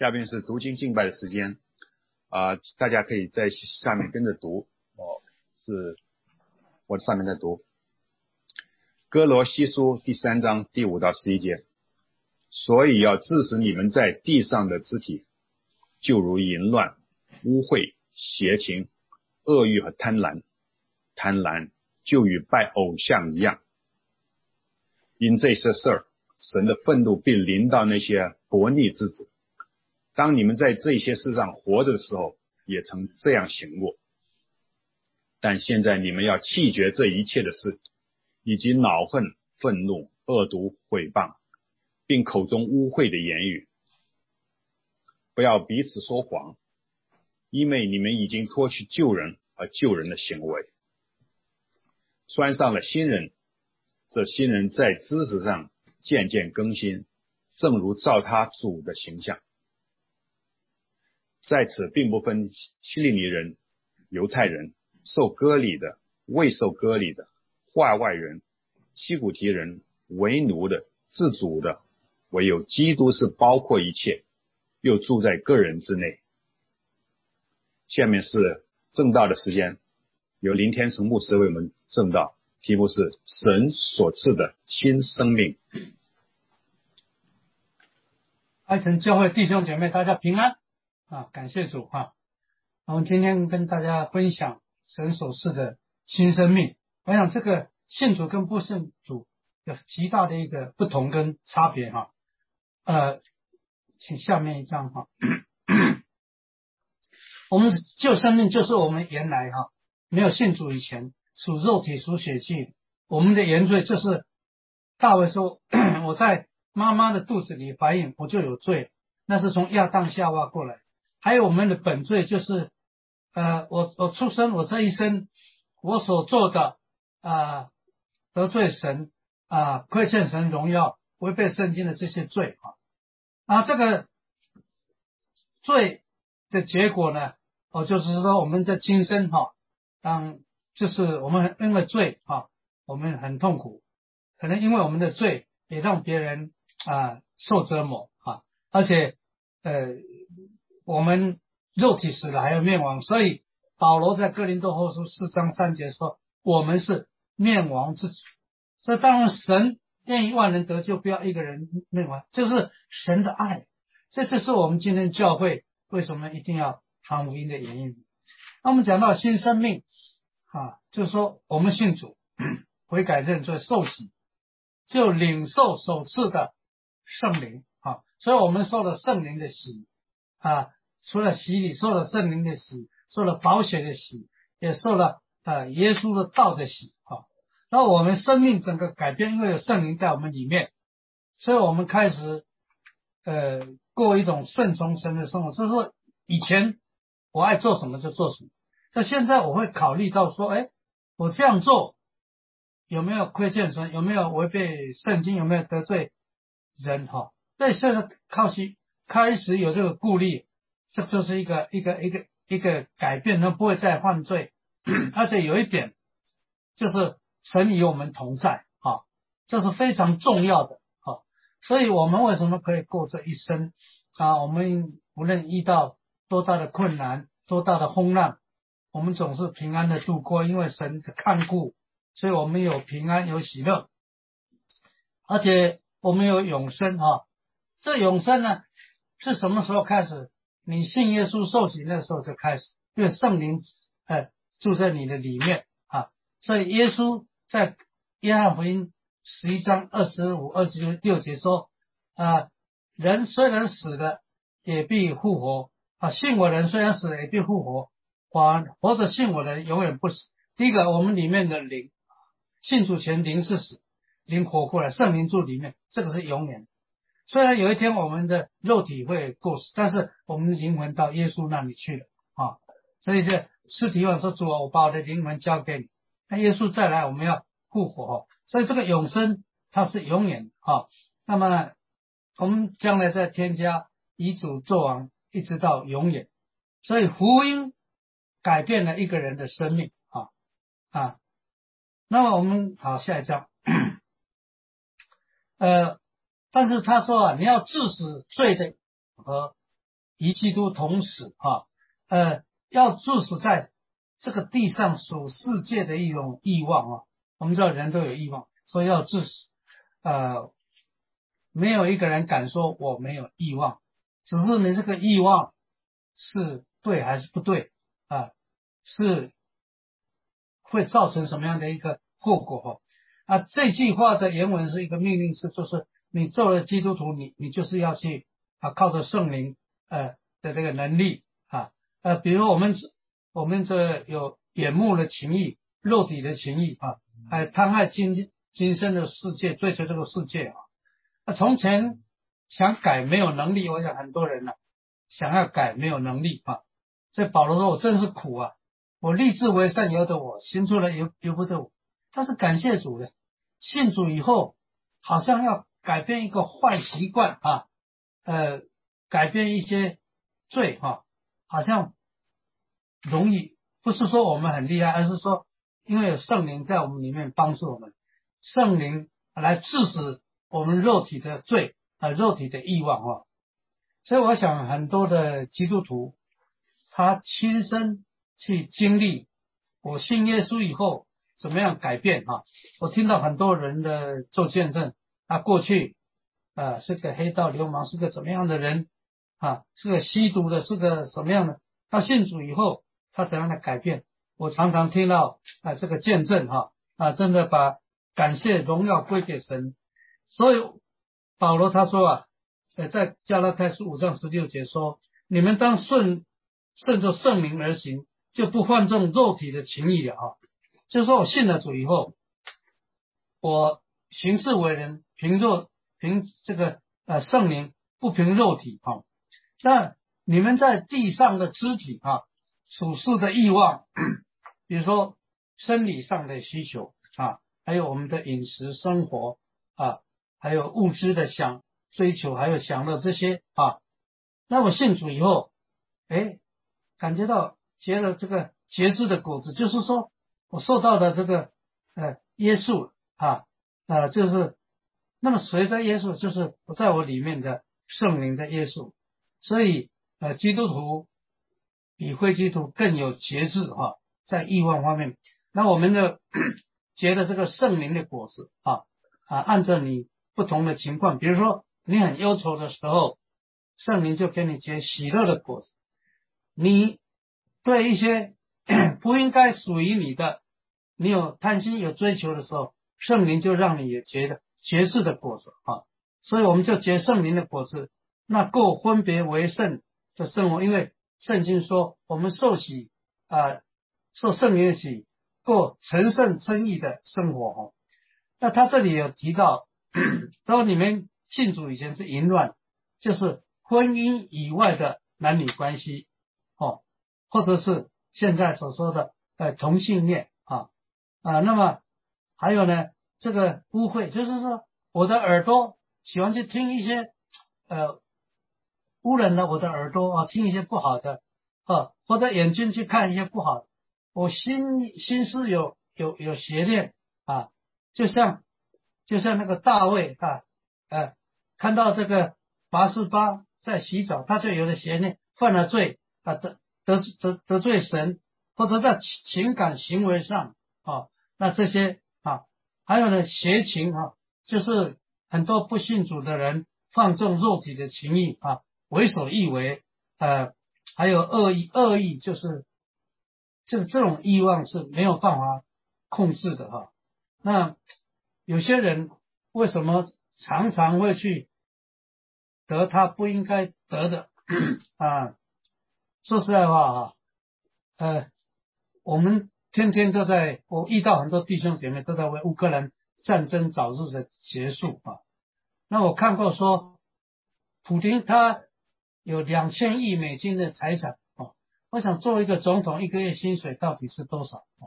下边是读经敬拜的时间。啊，大家可以在下面跟着读。哦，是我上面在读。哥罗西书第三章第五到十一节，所以要致使你们在地上的肢体，就如淫乱、污秽、邪情、恶欲和贪婪，贪婪就与拜偶像一样，因这些事儿，神的愤怒并临到那些悖逆之子。当你们在这些事上活着的时候，也曾这样行过。但现在你们要弃绝这一切的事，以及恼恨、愤怒、恶毒、毁谤，并口中污秽的言语。不要彼此说谎，因为你们已经脱去救人和救人的行为，穿上了新人。这新人在知识上渐渐更新，正如照他主的形象。在此，并不分希利尼人、犹太人、受割礼的、未受割礼的、化外人、希古提人、为奴的、自主的，唯有基督是包括一切，又住在个人之内。下面是正道的时间，由林天成牧师为我们正道，题目是神所赐的新生命。爱城教会弟兄姐妹，大家平安。啊，感谢主哈！我们今天跟大家分享神所赐的新生命。我想这个信主跟不信主有极大的一个不同跟差别哈。呃，请下面一张哈。我们旧生命就是我们原来哈没有信主以前属肉体属血气，我们的原罪就是大卫说 我在妈妈的肚子里怀孕我就有罪，那是从亚当夏娃过来。还有我们的本罪就是，呃，我我出生我这一生我所做的啊得罪神啊亏欠神荣耀违背圣经的这些罪啊啊这个罪的结果呢哦就是说我们在今生哈当就是我们因为罪哈我们很痛苦，可能因为我们的罪也让别人啊受折磨啊而且呃。我们肉体死了还要灭亡，所以保罗在哥林多后书四章三节说：“我们是灭亡之子。”所以当然神愿意万人得救，不要一个人灭亡，就是神的爱。这就是我们今天教会为什么一定要传福音的原因。那我们讲到新生命啊，就是说我们信主 悔改认罪受洗，就领受首次的圣灵啊，所以我们受了圣灵的洗啊。除了洗礼，受了圣灵的洗，受了保险的洗，也受了呃耶稣的道的洗啊。那我们生命整个改变，因为有圣灵在我们里面，所以我们开始呃过一种顺从神的生活。就是说，以前我爱做什么就做什么，但现在我会考虑到说，哎，我这样做有没有亏欠神？有没有违背圣经？有没有得罪人？哈，对，现在靠西开始有这个顾虑。这就是一个一个一个一个改变，他不会再犯罪，而且有一点就是神与我们同在，啊，这是非常重要的，啊，所以我们为什么可以过这一生啊？我们无论遇到多大的困难、多大的风浪，我们总是平安的度过，因为神的看顾，所以我们有平安、有喜乐，而且我们有永生，哈，这永生呢是什么时候开始？你信耶稣受洗那时候就开始，因为圣灵哎住在你的里面啊，所以耶稣在约翰福音十一章二十五、二十六节说啊，人虽然死了，也必复活啊，信我人虽然死了，也必复活，活活着信我的人永远不死。第一个，我们里面的灵信主前灵是死，灵活过来，圣灵住里面，这个是永远。虽然有一天我们的肉体会过世，但是我们的灵魂到耶稣那里去了啊！所以这尸体往说：“主啊，我把我的灵魂交给你。”那耶稣再来，我们要复活。所以这个永生它是永远啊。那么我们将来在添加遗嘱做完，一直到永远。所以福音改变了一个人的生命啊啊！那么我们好下一章，呃。但是他说啊，你要致死罪的和与基督同死啊，呃，要致死在这个地上属世界的一种欲望啊。我们知道人都有欲望，所以要致死。呃，没有一个人敢说我没有欲望，只是你这个欲望是对还是不对啊？是会造成什么样的一个后果？哈啊，这句话的原文是一个命令式，就是你做了基督徒，你你就是要去啊，靠着圣灵呃的这个能力啊呃，比如我们我们这有眼目的情谊、肉体的情谊啊，还贪爱今今生的世界，追求这个世界啊。那从前想改没有能力，我想很多人呢想要改没有能力啊。所以保罗说：“我真是苦啊！我立志为善，由得我行出来，由由不得我。”他是感谢主的，信主以后，好像要改变一个坏习惯啊，呃，改变一些罪哈，好像容易。不是说我们很厉害，而是说因为有圣灵在我们里面帮助我们，圣灵来致使我们肉体的罪啊，肉体的欲望啊。所以我想很多的基督徒。他亲身去经历，我信耶稣以后怎么样改变啊？我听到很多人的做见证，他过去啊是个黑道流氓，是个怎么样的人啊？是个吸毒的，是个什么样的？他信主以后，他怎样的改变？我常常听到啊这个见证哈啊，真的把感谢荣耀归给神。所以保罗他说啊，呃在加拉太书五章十六节说，你们当顺。顺着圣灵而行，就不犯这种肉体的情谊了啊！就说我信了主以后，我行事为人凭肉凭这个呃圣灵，不凭肉体啊。那你们在地上的肢体啊，处事的欲望，比如说生理上的需求啊，还有我们的饮食生活啊，还有物质的想追求，还有享乐这些啊。那我信主以后，哎。感觉到结了这个节制的果子，就是说我受到的这个呃约束啊呃就是那么随着耶稣就是不在我里面的圣灵的约束，所以呃基督徒比非基督徒更有节制哈，在欲望方面，那我们的 结的这个圣灵的果子啊啊按照你不同的情况，比如说你很忧愁的时候，圣灵就给你结喜乐的果子。你对一些 不应该属于你的，你有贪心、有追求的时候，圣灵就让你也结的节制的果子啊。所以我们就结圣灵的果子，那过分别为圣的生活。因为圣经说，我们受洗啊，受圣灵的洗，过成圣称义的生活哦。那他这里有提到，说你们信主以前是淫乱，就是婚姻以外的男女关系。哦，或者是现在所说的呃同性恋啊啊，那么还有呢，这个污秽，就是说我的耳朵喜欢去听一些呃污染了我的耳朵啊，听一些不好的啊，或者眼睛去看一些不好，我心心思有有有邪念啊，就像就像那个大卫啊呃看到这个八十八在洗澡，他就有了邪念，犯了罪。啊得得得得罪神，或者在情感行为上啊，那这些啊，还有呢邪情啊，就是很多不信主的人放纵肉体的情欲啊，为所欲为，呃，还有恶意恶意，就是这这种欲望是没有办法控制的哈。那有些人为什么常常会去得他不应该得的啊？说实在话啊，呃，我们天天都在，我遇到很多弟兄姐妹都在为乌克兰战争早日的结束啊。那我看过说，普京他有两千亿美金的财产啊。我想作为一个总统，一个月薪水到底是多少啊？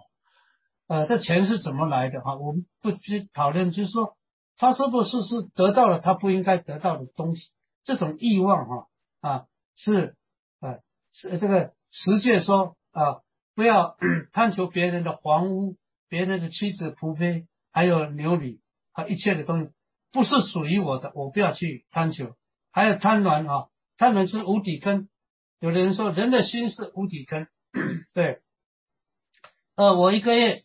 呃，这钱是怎么来的哈？我们不去讨论，就是说他是不是是得到了他不应该得到的东西？这种欲望哈啊是呃。是这个十诫说啊，不要 贪求别人的房屋、别人的妻子、仆婢，还有牛女和一切的东西，不是属于我的，我不要去贪求。还有贪婪啊，贪婪是无底坑，有的人说人的心是无底坑，对，呃，我一个月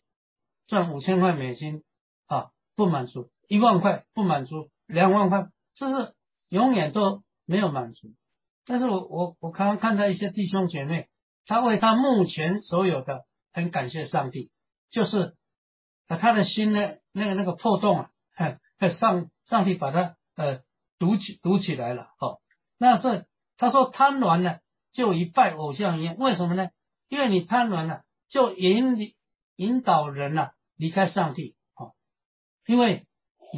赚五千块美金啊，不满足，一万块不满足，两万块，就是永远都没有满足。但是我我我刚刚看到一些弟兄姐妹，他为他目前所有的很感谢上帝，就是啊他的心呢那个那个破洞啊，上上帝把他呃堵起堵起来了哦，那是他说贪婪呢就一拜偶像一样，为什么呢？因为你贪婪了，就引引导人呐离开上帝哦，因为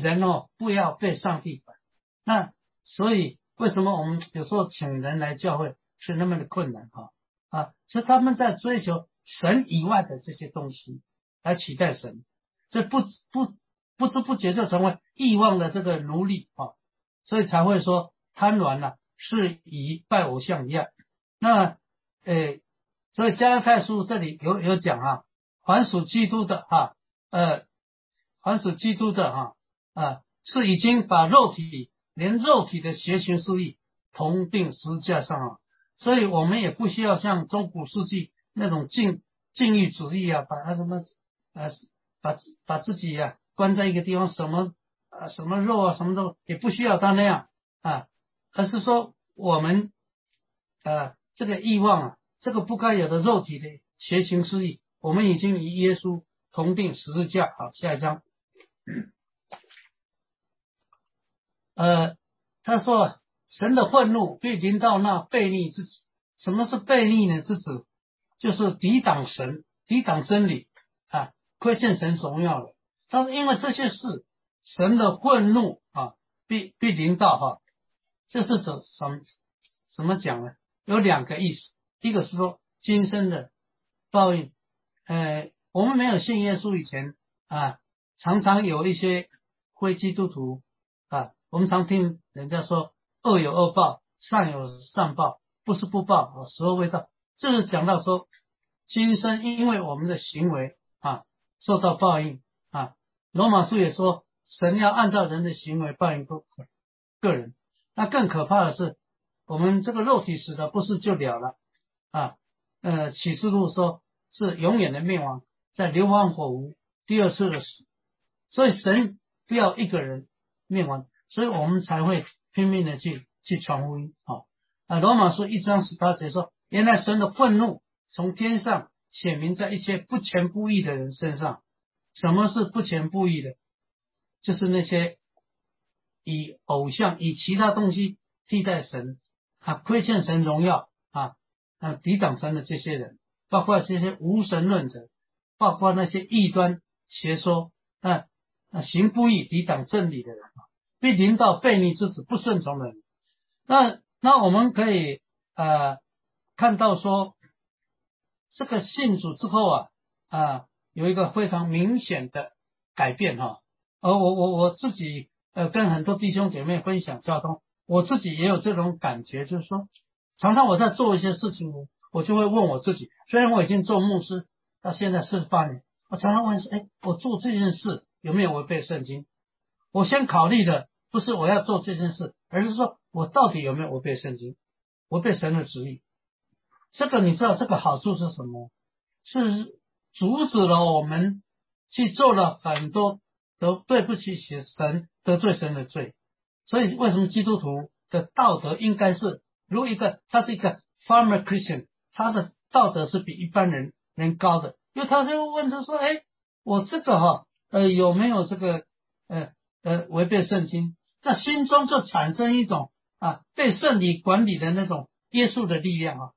人哦不要被上帝管，那所以。为什么我们有时候请人来教会是那么的困难哈啊？是他们在追求神以外的这些东西来取代神，所以不不不知不觉就成为欲望的这个奴隶啊，所以才会说贪婪呢是以拜偶像一样。那诶，所以加拉太书这里有有讲啊，凡属基督的哈呃，凡属基督的哈啊，是已经把肉体。连肉体的邪情私欲同定十字架上啊，所以我们也不需要像中古世纪那种禁禁欲主义啊，把他什么啊，把把自己啊关在一个地方，什么啊什么肉啊什么都也不需要他那样啊，而是说我们啊这个欲望啊，这个不该有的肉体的邪情私欲，我们已经与耶稣同定十字架。好，下一章。呃，他说神的愤怒必临到那悖逆之子。什么是悖逆呢？之子就是抵挡神、抵挡真理啊，亏欠神荣耀的。但是，因为这些事，神的愤怒啊，必必临到哈。这是指什么？怎么讲呢？有两个意思，一个是说今生的报应。呃，我们没有信耶稣以前啊，常常有一些非基督徒啊。我们常听人家说恶有恶报，善有善报，不是不报啊，时候未到。这是讲到说，今生因为我们的行为啊，受到报应啊。罗马书也说，神要按照人的行为报应个个人。那更可怕的是，我们这个肉体死的不是就了了啊？呃，启示录说是永远的灭亡，在流亡火湖第二次的死。所以神不要一个人灭亡。所以我们才会拼命的去去传福音，好啊。罗马书一章十八节说，原来神的愤怒从天上显明在一切不虔不义的人身上。什么是不虔不义的？就是那些以偶像、以其他东西替代神，啊，亏欠神荣耀啊，啊，抵挡神的这些人，包括这些无神论者，包括那些异端邪说啊，啊，行不义、抵挡真理的人。必临到悖逆之子不顺从人，那那我们可以呃看到说，这个信主之后啊啊有一个非常明显的改变哈，而我我我自己呃跟很多弟兄姐妹分享交通，我自己也有这种感觉，就是说常常我在做一些事情，我就会问我自己，虽然我已经做牧师到现在四十八年，我常常问说，哎，我做这件事有没有违背圣经？我先考虑的。不是我要做这件事，而是说我到底有没有违背圣经，违背神的旨意？这个你知道这个好处是什么？是阻止了我们去做了很多都对不起神、得罪神的罪。所以为什么基督徒的道德应该是如一个他是一个 farmer Christian，他的道德是比一般人人高的，因为他是问他说：“哎，我这个哈呃有没有这个呃呃违背圣经？”那心中就产生一种啊被圣理管理的那种约束的力量啊，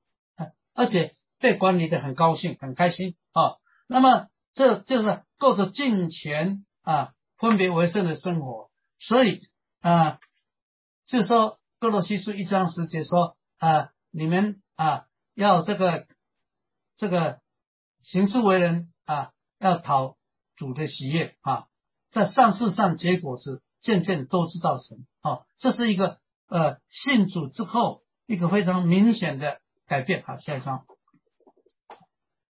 而且被管理的很高兴很开心啊。那么这就是过着敬虔啊分别为圣的生活。所以啊，就说哥罗西书一章十节说啊，你们啊要这个这个行事为人啊要讨主的喜悦啊，在善事上结果是。渐渐都知道神，好，这是一个呃信主之后一个非常明显的改变。好，下一张。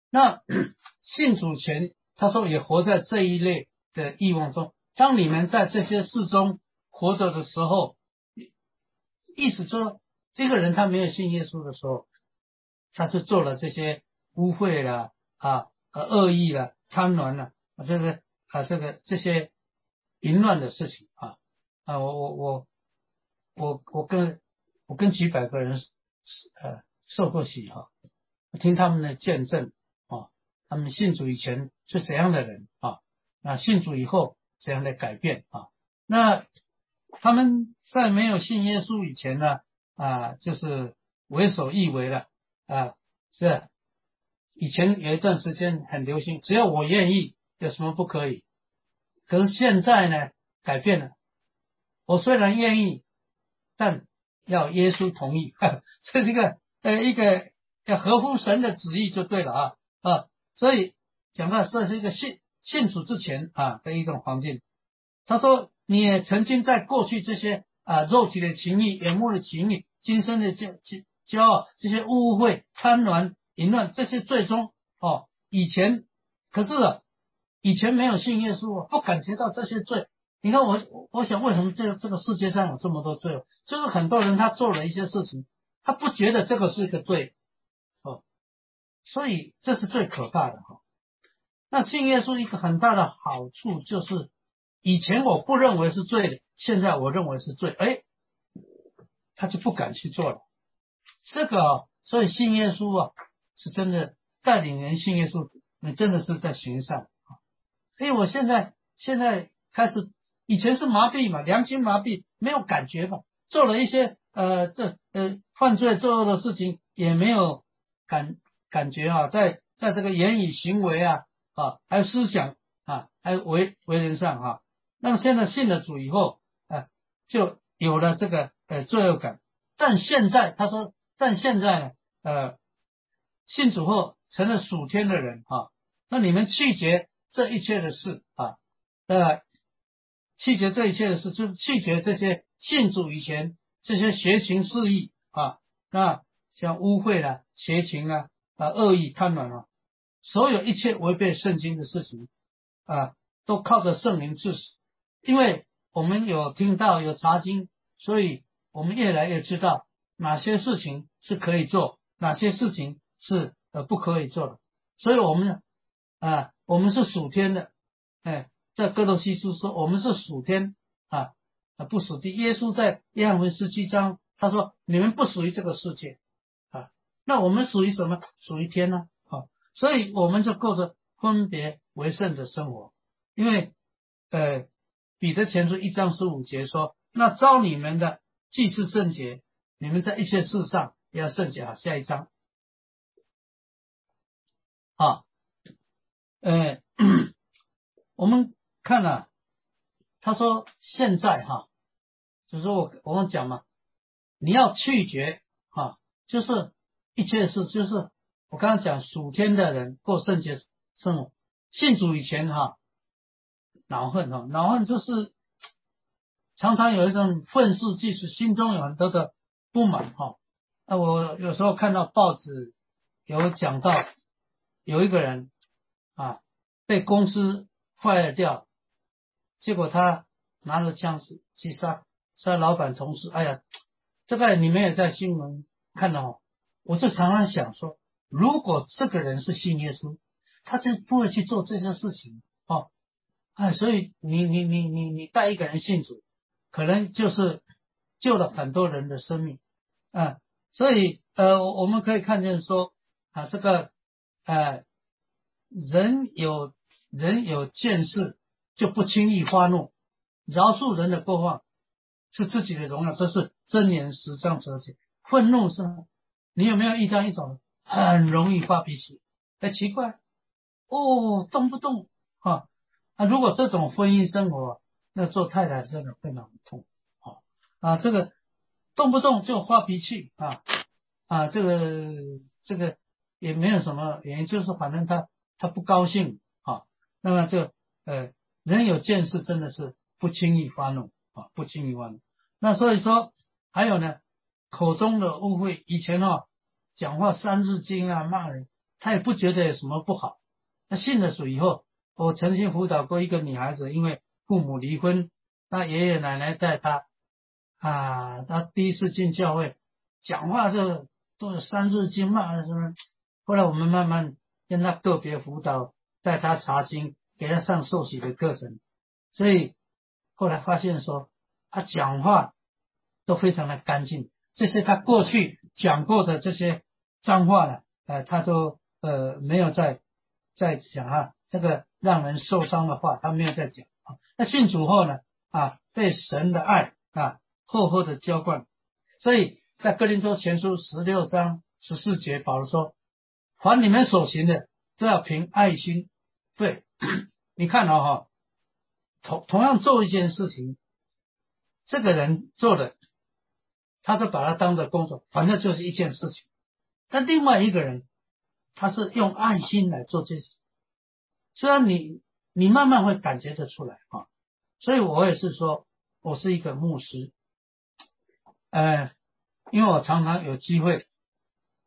那 信主前，他说也活在这一类的欲望中。当你们在这些事中活着的时候，意思说，这个人他没有信耶稣的时候，他是做了这些污秽了啊、呃恶意了、贪婪了，这个啊这个这些淫乱的事情啊啊我我我我我跟我跟几百个人呃受过洗哈、听他们的见证啊，他们信主以前是怎样的人啊，那信主以后怎样的改变啊，那他们在没有信耶稣以前呢啊，就是为所欲为了啊，是以前有一段时间很流行，只要我愿意，有什么不可以？可是现在呢，改变了。我虽然愿意，但要耶稣同意，这是一个呃一个要合乎神的旨意就对了啊啊。所以讲到这是一个信信主之前啊的一种环境。他说你也曾经在过去这些啊肉体的情欲、眼目的情欲、今生的骄骄骄傲、这些污秽、贪婪、淫乱这些最终哦，以前可是以前没有信耶稣，不感觉到这些罪。你看我，我想为什么这这个世界上有这么多罪？就是很多人他做了一些事情，他不觉得这个是一个罪，哦，所以这是最可怕的哈。那信耶稣一个很大的好处就是，以前我不认为是罪的，现在我认为是罪，哎，他就不敢去做了。这个、啊，所以信耶稣啊，是真的带领人信耶稣，你真的是在行善啊。所以我现在现在开始。以前是麻痹嘛，良心麻痹，没有感觉嘛，做了一些呃这呃犯罪作恶的事情，也没有感感觉啊，在在这个言语行为啊啊，还有思想啊，还有为为人上啊，那么现在信了主以后，啊，就有了这个呃罪恶感。但现在他说，但现在呢，呃，信主后成了属天的人啊，那你们拒绝这一切的事啊，呃。弃绝这一切的事，就是弃绝这些信主以前这些邪情肆意啊，那像污秽了、邪情啊、啊恶意、贪婪啊，所有一切违背圣经的事情啊，都靠着圣灵致死。因为我们有听到有查经，所以我们越来越知道哪些事情是可以做，哪些事情是呃不可以做的。所以我们啊，我们是属天的，哎。在哥罗西书说，我们是属天啊，啊不属地。耶稣在约翰福十七章他说，你们不属于这个世界啊，那我们属于什么？属于天呢？啊，所以我们就过着分别为圣的生活。因为呃，彼得前书一章十五节说，那招你们的既是圣洁，你们在一切事上也要圣洁。好，下一章啊，呃，我们。看了，他说现在哈，就是我我们讲嘛，你要拒绝哈，就是一切事，就是我刚刚讲属天的人过圣洁生活，信主以前哈，恼恨哈，恼恨就是常常有一种愤世嫉俗，心中有很多的不满哈。那我有时候看到报纸有讲到有一个人被公司坏掉。结果他拿着枪去杀杀老板同事，哎呀，这个你们也在新闻看到。我就常常想说，如果这个人是信耶稣，他就不会去做这些事情哦。哎，所以你你你你你带一个人信主，可能就是救了很多人的生命啊。所以呃，我们可以看见说啊，这个呃，人有人有见识。就不轻易发怒，饶恕人的过犯是自己的荣耀，这是真言实章哲学。愤怒是，你有没有遇到一种很容易发脾气？很，奇怪，哦，动不动啊啊！如果这种婚姻生活，那做太太真的非常痛啊啊！这个动不动就发脾气啊啊！这个这个也没有什么原因，就是反正他他不高兴，那么就呃。人有见识，真的是不轻易发怒啊，不轻易发怒。那所以说，还有呢，口中的误会，以前哦，讲话三字经啊，骂人，他也不觉得有什么不好。那信了主以后，我曾经辅导过一个女孩子，因为父母离婚，那爷爷奶奶带她啊，她第一次进教会，讲话就都是三字经嘛什么。后来我们慢慢跟他个别辅导，带他查经，给他上受洗的课程，所以后来发现说他讲话都非常的干净，这些他过去讲过的这些脏话呢，呃，他都呃没有再再讲啊，这个让人受伤的话他没有再讲啊。那信主后呢，啊，被神的爱啊厚厚的浇灌，所以在哥林多前书十六章十四节，保罗说。凡你们所行的，都要凭爱心。对，你看到哈，同同样做一件事情，这个人做的，他都把它当做工作，反正就是一件事情。但另外一个人，他是用爱心来做这事，虽然你你慢慢会感觉得出来啊。所以我也是说，我是一个牧师，呃，因为我常常有机会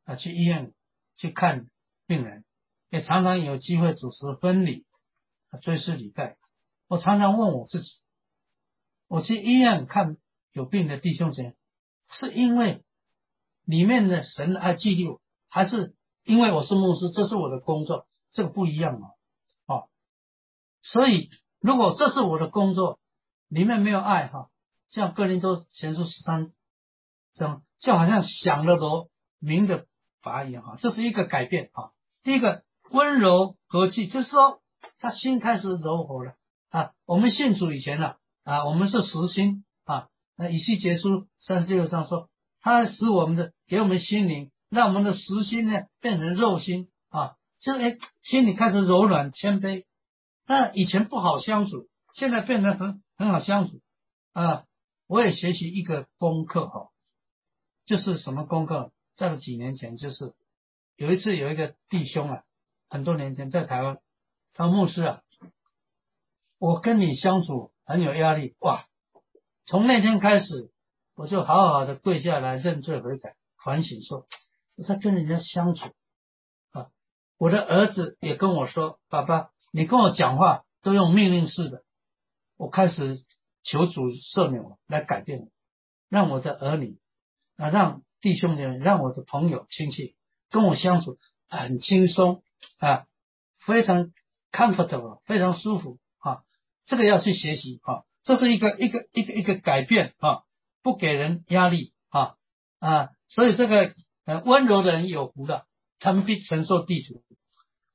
啊去医院。去看病人，也常常有机会主持婚礼、追思礼拜。我常常问我自己：我去医院看有病的弟兄姐妹，是因为里面的神爱记录，还是因为我是牧师，这是我的工作？这个不一样啊！哦，所以如果这是我的工作，里面没有爱哈，像格林多前书十三章，就好像响了锣鸣的。法一样哈，这是一个改变哈。第一个温柔和气，就是说他心开始柔和了啊。我们信主以前呢啊，我们是实心啊。那以西结书三十六章说，他使我们的给我们心灵，让我们的实心呢变成肉心啊，就哎心里开始柔软谦卑。那以前不好相处，现在变得很很好相处啊。我也学习一个功课哈，就是什么功课？在几年前，就是有一次有一个弟兄啊，很多年前在台湾，他牧师啊，我跟你相处很有压力哇。从那天开始，我就好好的跪下来认罪悔改，反省说，我在跟人家相处啊，我的儿子也跟我说，爸爸，你跟我讲话都用命令式的，我开始求主赦免我，来改变我，让我的儿女啊让。弟兄姐妹，让我的朋友亲戚跟我相处很轻松啊，非常 comfortable，非常舒服啊。这个要去学习啊，这是一个一个一个一个改变啊，不给人压力啊啊。所以这个呃温柔的人有福的，他们必承受地主。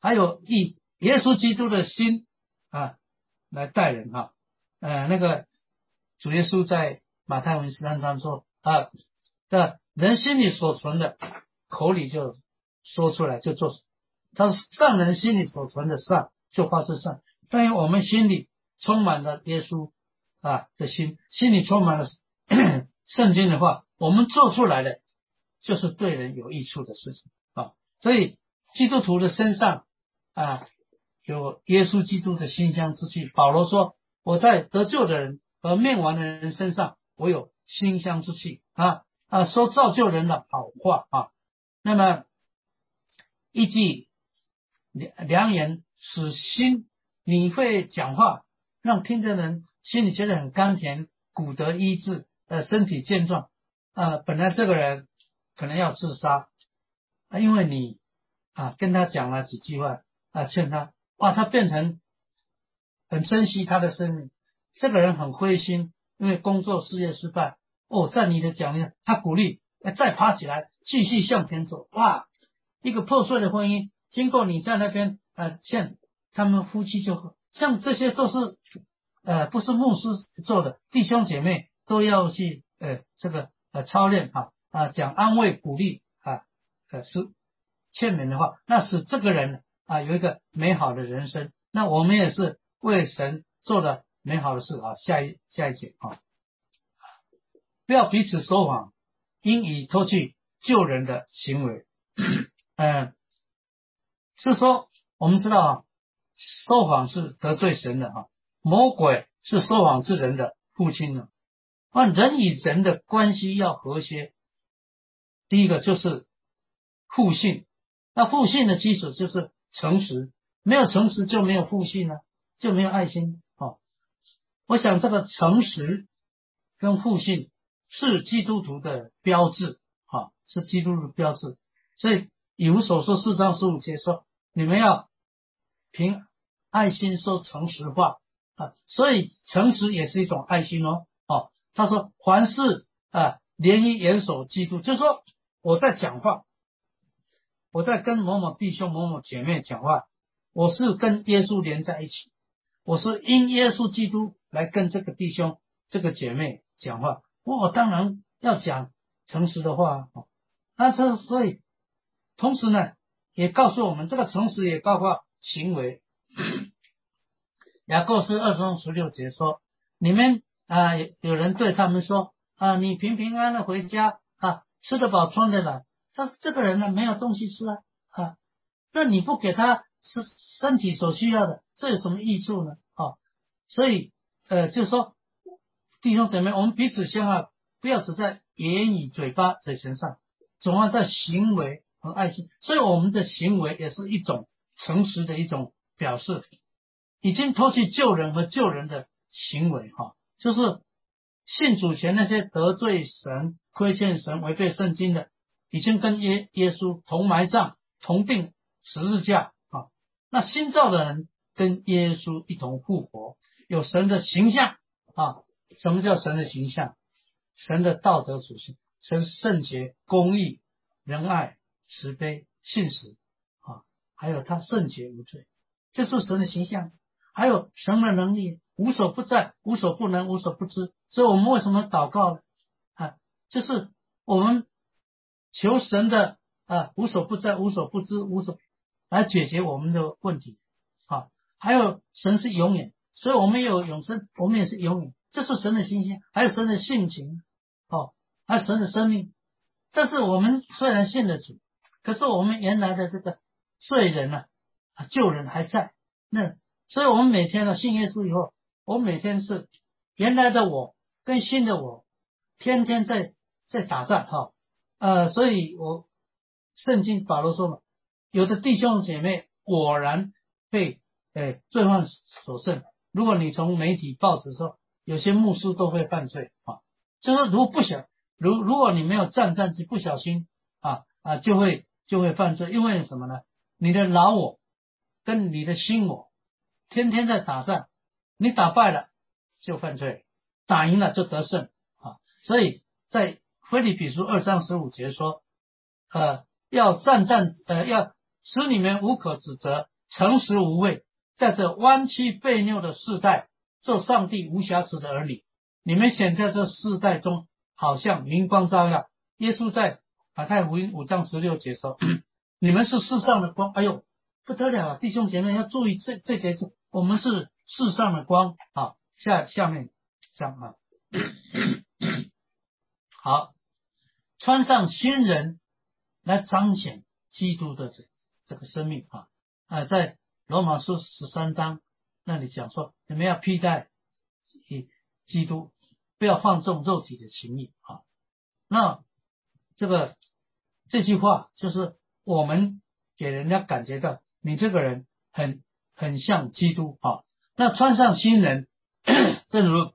还有以耶稣基督的心啊来待人哈。呃，那个主耶稣在马太福音十三章说啊这。人心里所存的，口里就说出来就做。他善人心里所存的善，就发是善。但因我们心里充满了耶稣啊的心，心里充满了 圣经的话，我们做出来的就是对人有益处的事情啊。所以基督徒的身上啊有耶稣基督的馨香之气。保罗说：“我在得救的人和灭亡的人身上，我有馨香之气啊。”啊，说造就人的好话啊，那么一句良良言使心，你会讲话，让听的人心里觉得很甘甜，骨骼医治，呃，身体健壮，啊，本来这个人可能要自杀，啊，因为你啊跟他讲了几句话，啊，劝他，哇，他变成很珍惜他的生命，这个人很灰心，因为工作事业失败。哦，在你的讲面，他鼓励，再爬起来，继续向前走。哇，一个破碎的婚姻，经过你在那边，呃，像他们夫妻就像这些都是，呃，不是牧师做的，弟兄姐妹都要去，呃，这个呃操练啊啊，讲安慰鼓励啊，呃是劝勉的话，那使这个人啊有一个美好的人生。那我们也是为神做的美好的事啊。下一下一节啊。不要彼此说谎，应以脱去救人的行为。嗯，是说我们知道啊，说谎是得罪神的哈，魔鬼是说谎之人的父亲呢。那人与人的关系要和谐，第一个就是互信。那互信的基础就是诚实，没有诚实就没有互信了，就没有爱心。哦，我想这个诚实跟互信。是基督徒的标志，哈，是基督的标志。所以以弗所说四章十五节说，你们要凭爱心说诚实话啊，所以诚实也是一种爱心哦。哦，他说凡事啊，连于严守基督，就是说我在讲话，我在跟某某弟兄、某某姐妹讲话，我是跟耶稣连在一起，我是因耶稣基督来跟这个弟兄、这个姐妹讲话，我当然要讲诚实的话。那这所以。同时呢，也告诉我们这个诚实也包括行为。雅各是二章十六节说：“你们啊，有人对他们说啊，你平平安安的回家啊，吃得饱穿得暖。但是这个人呢，没有东西吃啊啊，那你不给他身身体所需要的，这有什么益处呢？啊，所以呃，就是说弟兄姊妹，我们彼此相爱，不要只在言语、嘴巴、嘴唇上，总要在行为。”和爱心，所以我们的行为也是一种诚实的一种表示，已经脱去救人和救人的行为，哈，就是信主前那些得罪神、亏欠神、违背圣经的，已经跟耶耶稣同埋葬、同定十字架，啊，那新造的人跟耶稣一同复活，有神的形象，啊，什么叫神的形象？神的道德属性，神圣洁、公义、仁爱。慈悲、信实，啊，还有他圣洁无罪，这是神的形象。还有神的能力，无所不在、无所不能、无所不知。所以我们为什么祷告呢？啊，就是我们求神的啊，无所不在、无所不知、无所来解决我们的问题。啊，还有神是永远，所以我们有永生，我们也是永远。这是神的形象，还有神的性情，哦，还有神的生命。但是我们虽然信了主。可是我们原来的这个罪人呢，啊，旧人还在那，所以我们每天呢信耶稣以后，我每天是原来的我跟新的我，天天在在打仗哈，呃，所以我圣经保罗说嘛，有的弟兄姐妹果然被诶罪犯所胜。如果你从媒体报纸说，有些牧师都会犯罪啊，就是如果不小，如如果你没有战战机，不小心啊啊就会。就会犯罪，因为什么呢？你的老我跟你的新我天天在打仗，你打败了就犯罪，打赢了就得胜啊！所以在腓立比书二章十五节说，呃，要战战，呃，要使你们无可指责，诚实无畏，在这弯曲背拗的世代，做上帝无瑕疵的儿女。你们显在这世代中，好像明光照耀。耶稣在。马太福音五章十六节说：“ 你们是世上的光。”哎呦，不得了啊！弟兄姐妹要注意这这节字，我们是世上的光啊。下下面讲啊，好，穿上新人来彰显基督的这这个生命啊啊，在罗马书十三章那里讲说，你们要披戴基基督，不要放纵肉体的情欲啊。那这个。这句话就是我们给人家感觉到你这个人很很像基督啊。那穿上新人，正如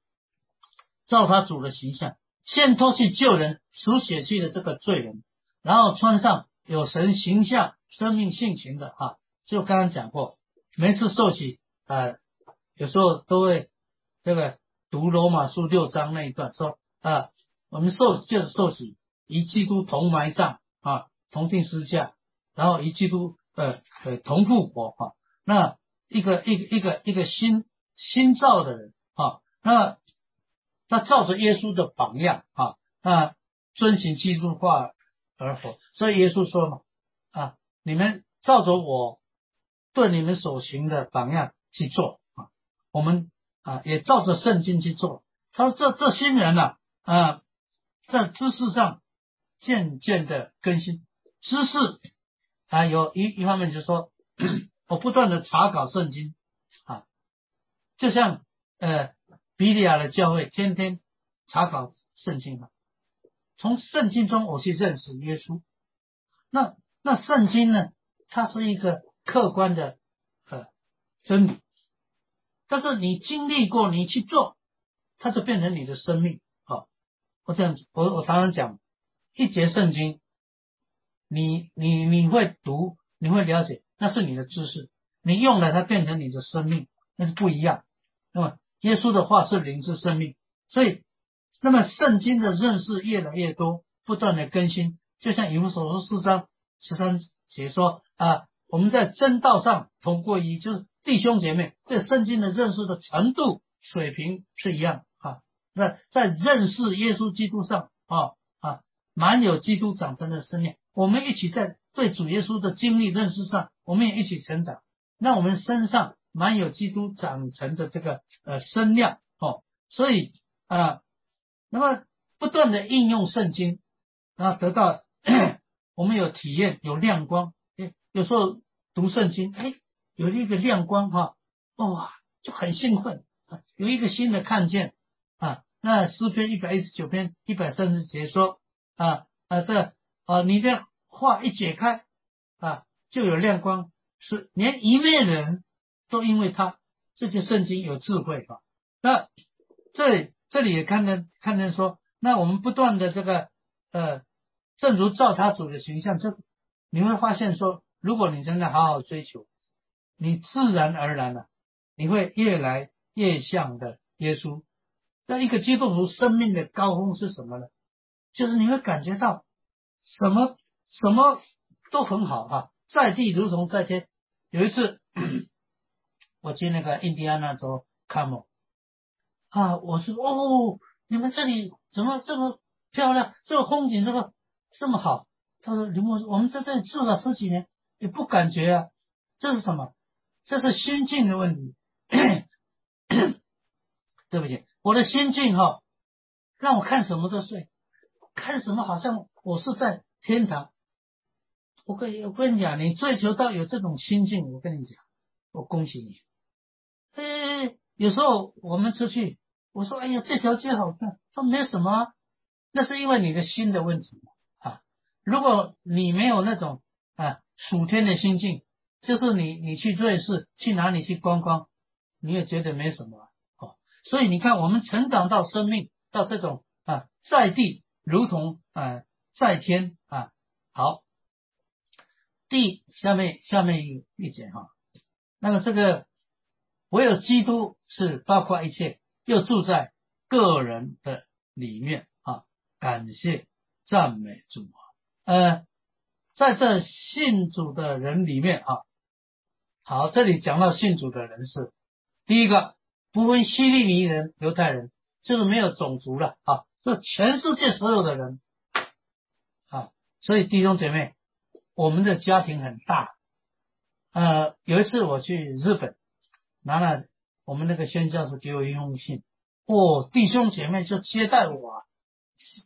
照他主的形象，先脱去救人属血气的这个罪人，然后穿上有神形象、生命性情的啊。就刚刚讲过，每次受洗啊，有时候都会这个读罗马书六章那一段说啊，我们受就是受洗，与基督同埋葬。啊，同定私下，然后与基督呃呃同复活啊，那一个一个一个一个新新造的人啊，那他照着耶稣的榜样啊，那遵循基督化而活，所以耶稣说嘛啊，你们照着我对你们所行的榜样去做啊，我们啊也照着圣经去做。他说这这新人呢啊，在知识上。渐渐的更新知识啊，有一一方面就是说，我不断的查考圣经啊，就像呃比利亚的教会天天查考圣经啊，从圣经中我去认识耶稣。那那圣经呢，它是一个客观的呃真理，但是你经历过，你去做，它就变成你的生命啊。我这样子，我我常常讲。一节圣经你你你会读，你会了解，那是你的知识，你用了它变成你的生命，那是不一样。那么耶稣的话是灵是生命，所以那么圣经的认识越来越多，不断的更新，就像以弗所书四章十三节说啊，我们在正道上同过一，就是弟兄姐妹对圣经的认识的程度水平是一样。啊，在在认识耶稣基督上啊，满有基督长成的生命。我们一起在对主耶稣的经历认识上，我们也一起成长。那我们身上满有基督长成的这个呃身量哦，所以啊，那么不断的应用圣经，然后得到 我们有体验有亮光。哎，有时候读圣经，哎，有一个亮光哈，哇，就很兴奋，有一个新的看见啊。那诗篇一百一十九篇一百三十节说啊啊这。啊，你的话一解开啊，就有亮光，是连一面人都因为他这些圣经有智慧啊。那这里这里也看见看见说，那我们不断的这个呃，正如照他主的形象，就是你会发现说，如果你真的好好追求，你自然而然的你会越来越像的耶稣。那一个基督徒生命的高峰是什么呢？就是你会感觉到。什么什么都很好啊，在地如同在天。有一次，我去那个印第安纳州看嘛，啊，我说哦，你们这里怎么这么漂亮，这个风景这么这么好？他说，林我我们在这里住了十几年，也不感觉啊。这是什么？这是心境的问题。对不起，我的心境哈，让我看什么都顺，看什么好像。我是在天堂，我跟我跟你讲，你追求到有这种心境，我跟你讲，我恭喜你。哎，有时候我们出去，我说，哎呀，这条街好看，说没什么，那是因为你的心的问题啊。如果你没有那种啊属天的心境，就是你你去瑞士去哪里去观光，你也觉得没什么啊。所以你看，我们成长到生命到这种啊在地，如同啊。在天啊，好，第下面下面一一节哈，那么这个唯有基督是包括一切，又住在个人的里面啊，感谢赞美主啊，呃，在这信主的人里面啊，好，这里讲到信主的人是第一个不分希利尼人、犹太人，就是没有种族了啊，就全世界所有的人啊。所以弟兄姐妹，我们的家庭很大。呃，有一次我去日本，拿了我们那个宣教士给我一封信，哦，弟兄姐妹就接待我，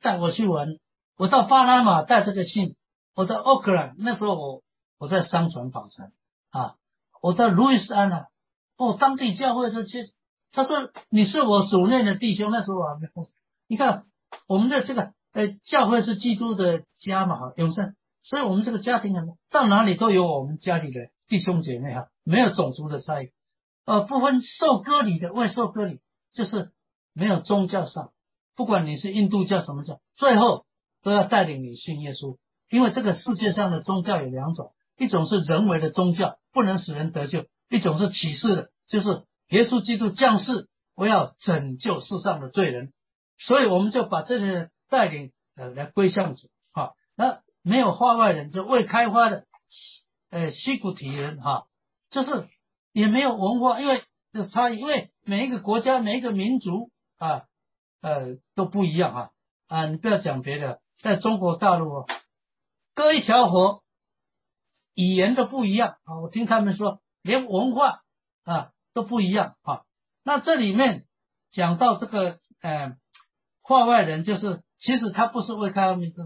带我去玩。我到巴拿马带这个信，我到奥克兰那时候我我在商船跑船啊，我到路易斯安那，哦，当地教会就接，他说你是我主内的弟兄，那时候我还没你看我们的这个。呃，教会是基督的家嘛，哈，永生，所以我们这个家庭很到哪里都有我们家里的弟兄姐妹哈，没有种族的差异，呃，不分受割礼的未受割礼，就是没有宗教上，不管你是印度教什么教，最后都要带领你信耶稣，因为这个世界上的宗教有两种，一种是人为的宗教，不能使人得救；一种是启示的，就是耶稣基督降世，我要拯救世上的罪人，所以我们就把这些。带领呃来归向主哈，那没有化外人，就未开发的呃西古提人哈，就是也没有文化，因为这差异，因为每一个国家每一个民族啊呃都不一样啊啊，你不要讲别的，在中国大陆哦隔一条河，语言都不一样啊，我听他们说连文化啊都不一样啊，那这里面讲到这个呃化外人就是。其实他不是为开发民族，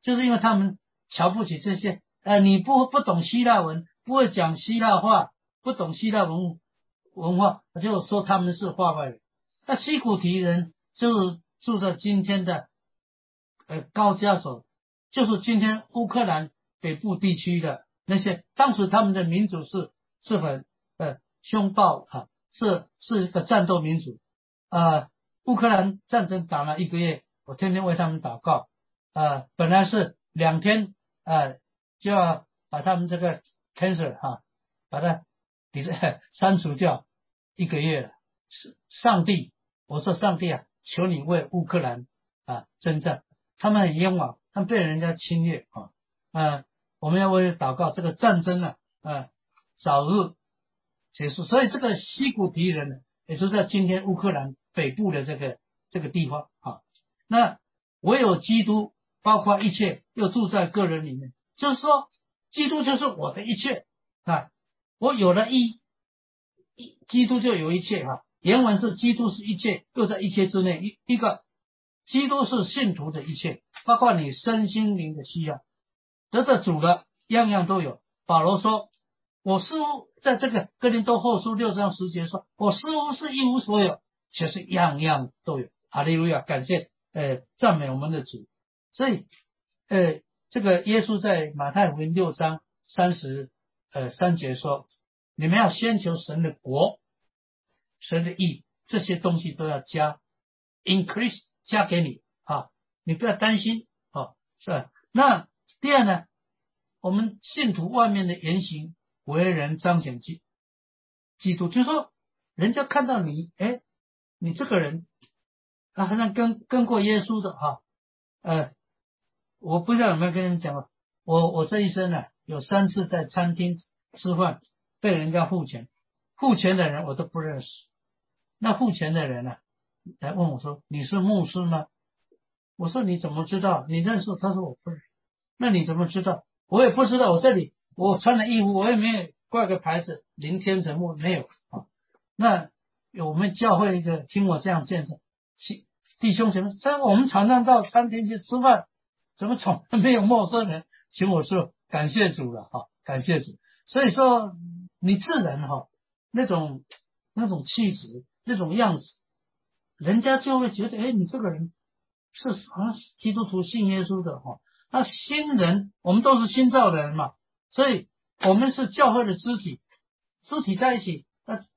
就是因为他们瞧不起这些。呃，你不不懂希腊文，不会讲希腊话，不懂希腊文文化，就说他们是化外人。那西古提人就是住在今天的呃高加索，就是今天乌克兰北部地区的那些。当时他们的民族是是很呃凶暴啊，是是一个战斗民族啊。乌克兰战争打了一个月。我天天为他们祷告，呃，本来是两天，呃，就要把他们这个 cancer 哈，把它你的删除掉一个月了。是上帝，我说上帝啊，求你为乌克兰啊征战，他们很冤枉，他们被人家侵略啊，啊，我们要为祷告这个战争呢，啊，早日结束。所以这个西古敌人，也就是在今天乌克兰北部的这个这个地方啊，那唯有基督，包括一切，又住在个人里面，就是说，基督就是我的一切啊，我有了一，一基督就有一切哈。原文是基督是一切，又在一切之内。一一个，基督是信徒的一切，包括你身心灵的需要，得着主的样样都有。保罗说：“我似乎在这个哥林多后书六章十节说，我似乎是一无所有，其实样样都有。”哈利路亚，感谢呃赞美我们的主。所以呃，这个耶稣在马太福音六章三十呃三节说：“你们要先求神的国。”神的意，这些东西都要加，increase 加给你啊，你不要担心啊，是吧？那第二呢，我们信徒外面的言行为人彰显基基督，就是说人家看到你，哎，你这个人啊，好像跟跟过耶稣的哈，呃，我不知道有没有跟你们讲过，我我这一生呢，有三次在餐厅吃饭被人家付钱，付钱的人我都不认识。那付钱的人呢，来问我说：“你是牧师吗？”我说：“你怎么知道？你认识？”他说：“我不认识。”那你怎么知道？我也不知道。我这里我穿的衣服，我也没有挂个牌子“林天成牧”，没有啊。那有我们教会一个听我这样见证，弟弟兄姐妹，在我们常常到餐厅去吃饭，怎么从来没有陌生人请我说感谢主了哈？感谢主。所以说你自然哈那种那种气质。那种样子，人家就会觉得，哎，你这个人是好像是基督徒信耶稣的哈。那新人，我们都是新造的人嘛，所以我们是教会的肢体，肢体在一起，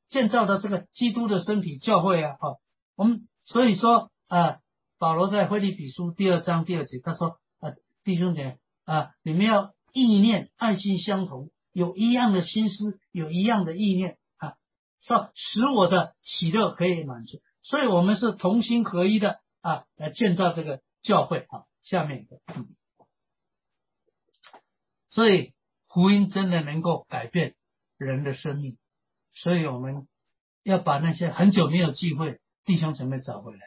建造的这个基督的身体教会啊，哈。我们所以说啊，保罗在腓利比书第二章第二节，他说啊，弟兄姐啊，你们要意念爱心相同，有一样的心思，有一样的意念啊。说使我的喜乐可以满足，所以我们是同心合一的啊，来建造这个教会啊。下面一个，所以福音真的能够改变人的生命，所以我们要把那些很久没有聚会弟兄姊妹找回来，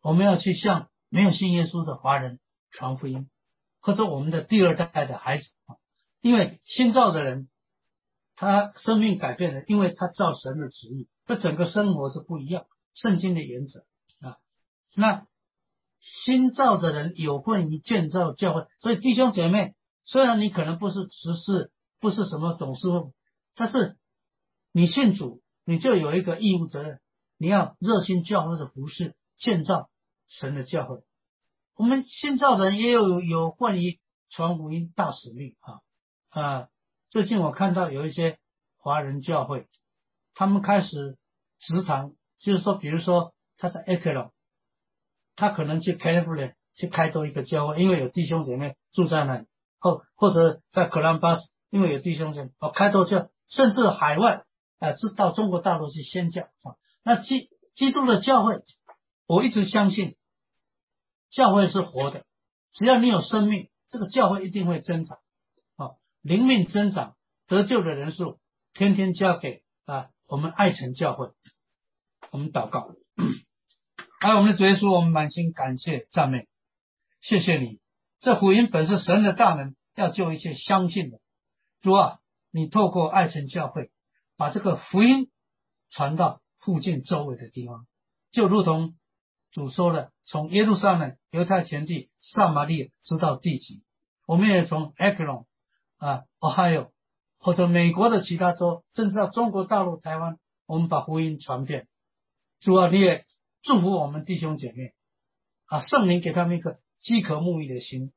我们要去向没有信耶稣的华人传福音，或者我们的第二代的孩子，因为新造的人。他生命改变了，因为他照神的旨意，他整个生活是不一样。圣经的原则啊，那新造的人有份于建造教会，所以弟兄姐妹，虽然你可能不是执事，不是什么董事会，但是你信主，你就有一个义务责任，你要热心教会的服侍，建造神的教会。我们新造人也有有关于传福音大使命啊啊。最近我看到有一些华人教会，他们开始食堂，就是说，比如说他在 a k e l 他可能去 California 去开多一个教会，因为有弟兄姐妹住在那里，或或者在 Columbus，因为有弟兄姐妹，哦，开多教，甚至海外啊，是到中国大陆去宣教啊。那基基督的教会，我一直相信，教会是活的，只要你有生命，这个教会一定会增长啊。灵命增长，得救的人数天天交给啊，我们爱城教会，我们祷告。还有我们的主耶稣，我们满心感谢赞美，谢谢你。这福音本是神的大能，要救一切相信的。主啊，你透过爱城教会，把这个福音传到附近周围的地方，就如同主说的，从耶路撒冷、犹太全地、撒玛利亚直到地极。我们也从埃克隆。啊，还有或者美国的其他州，甚至到中国大陆、台湾，我们把福音传遍。主啊，你也祝福我们弟兄姐妹啊，圣灵给他们一个饥渴沐浴的心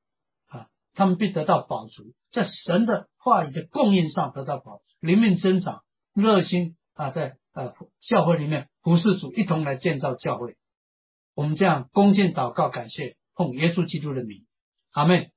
啊，他们必得到饱足，在神的话语的供应上得到饱，灵命增长，热心啊，在呃教会里面服侍主，一同来建造教会。我们这样恭敬祷告，感谢奉耶稣基督的名，阿门。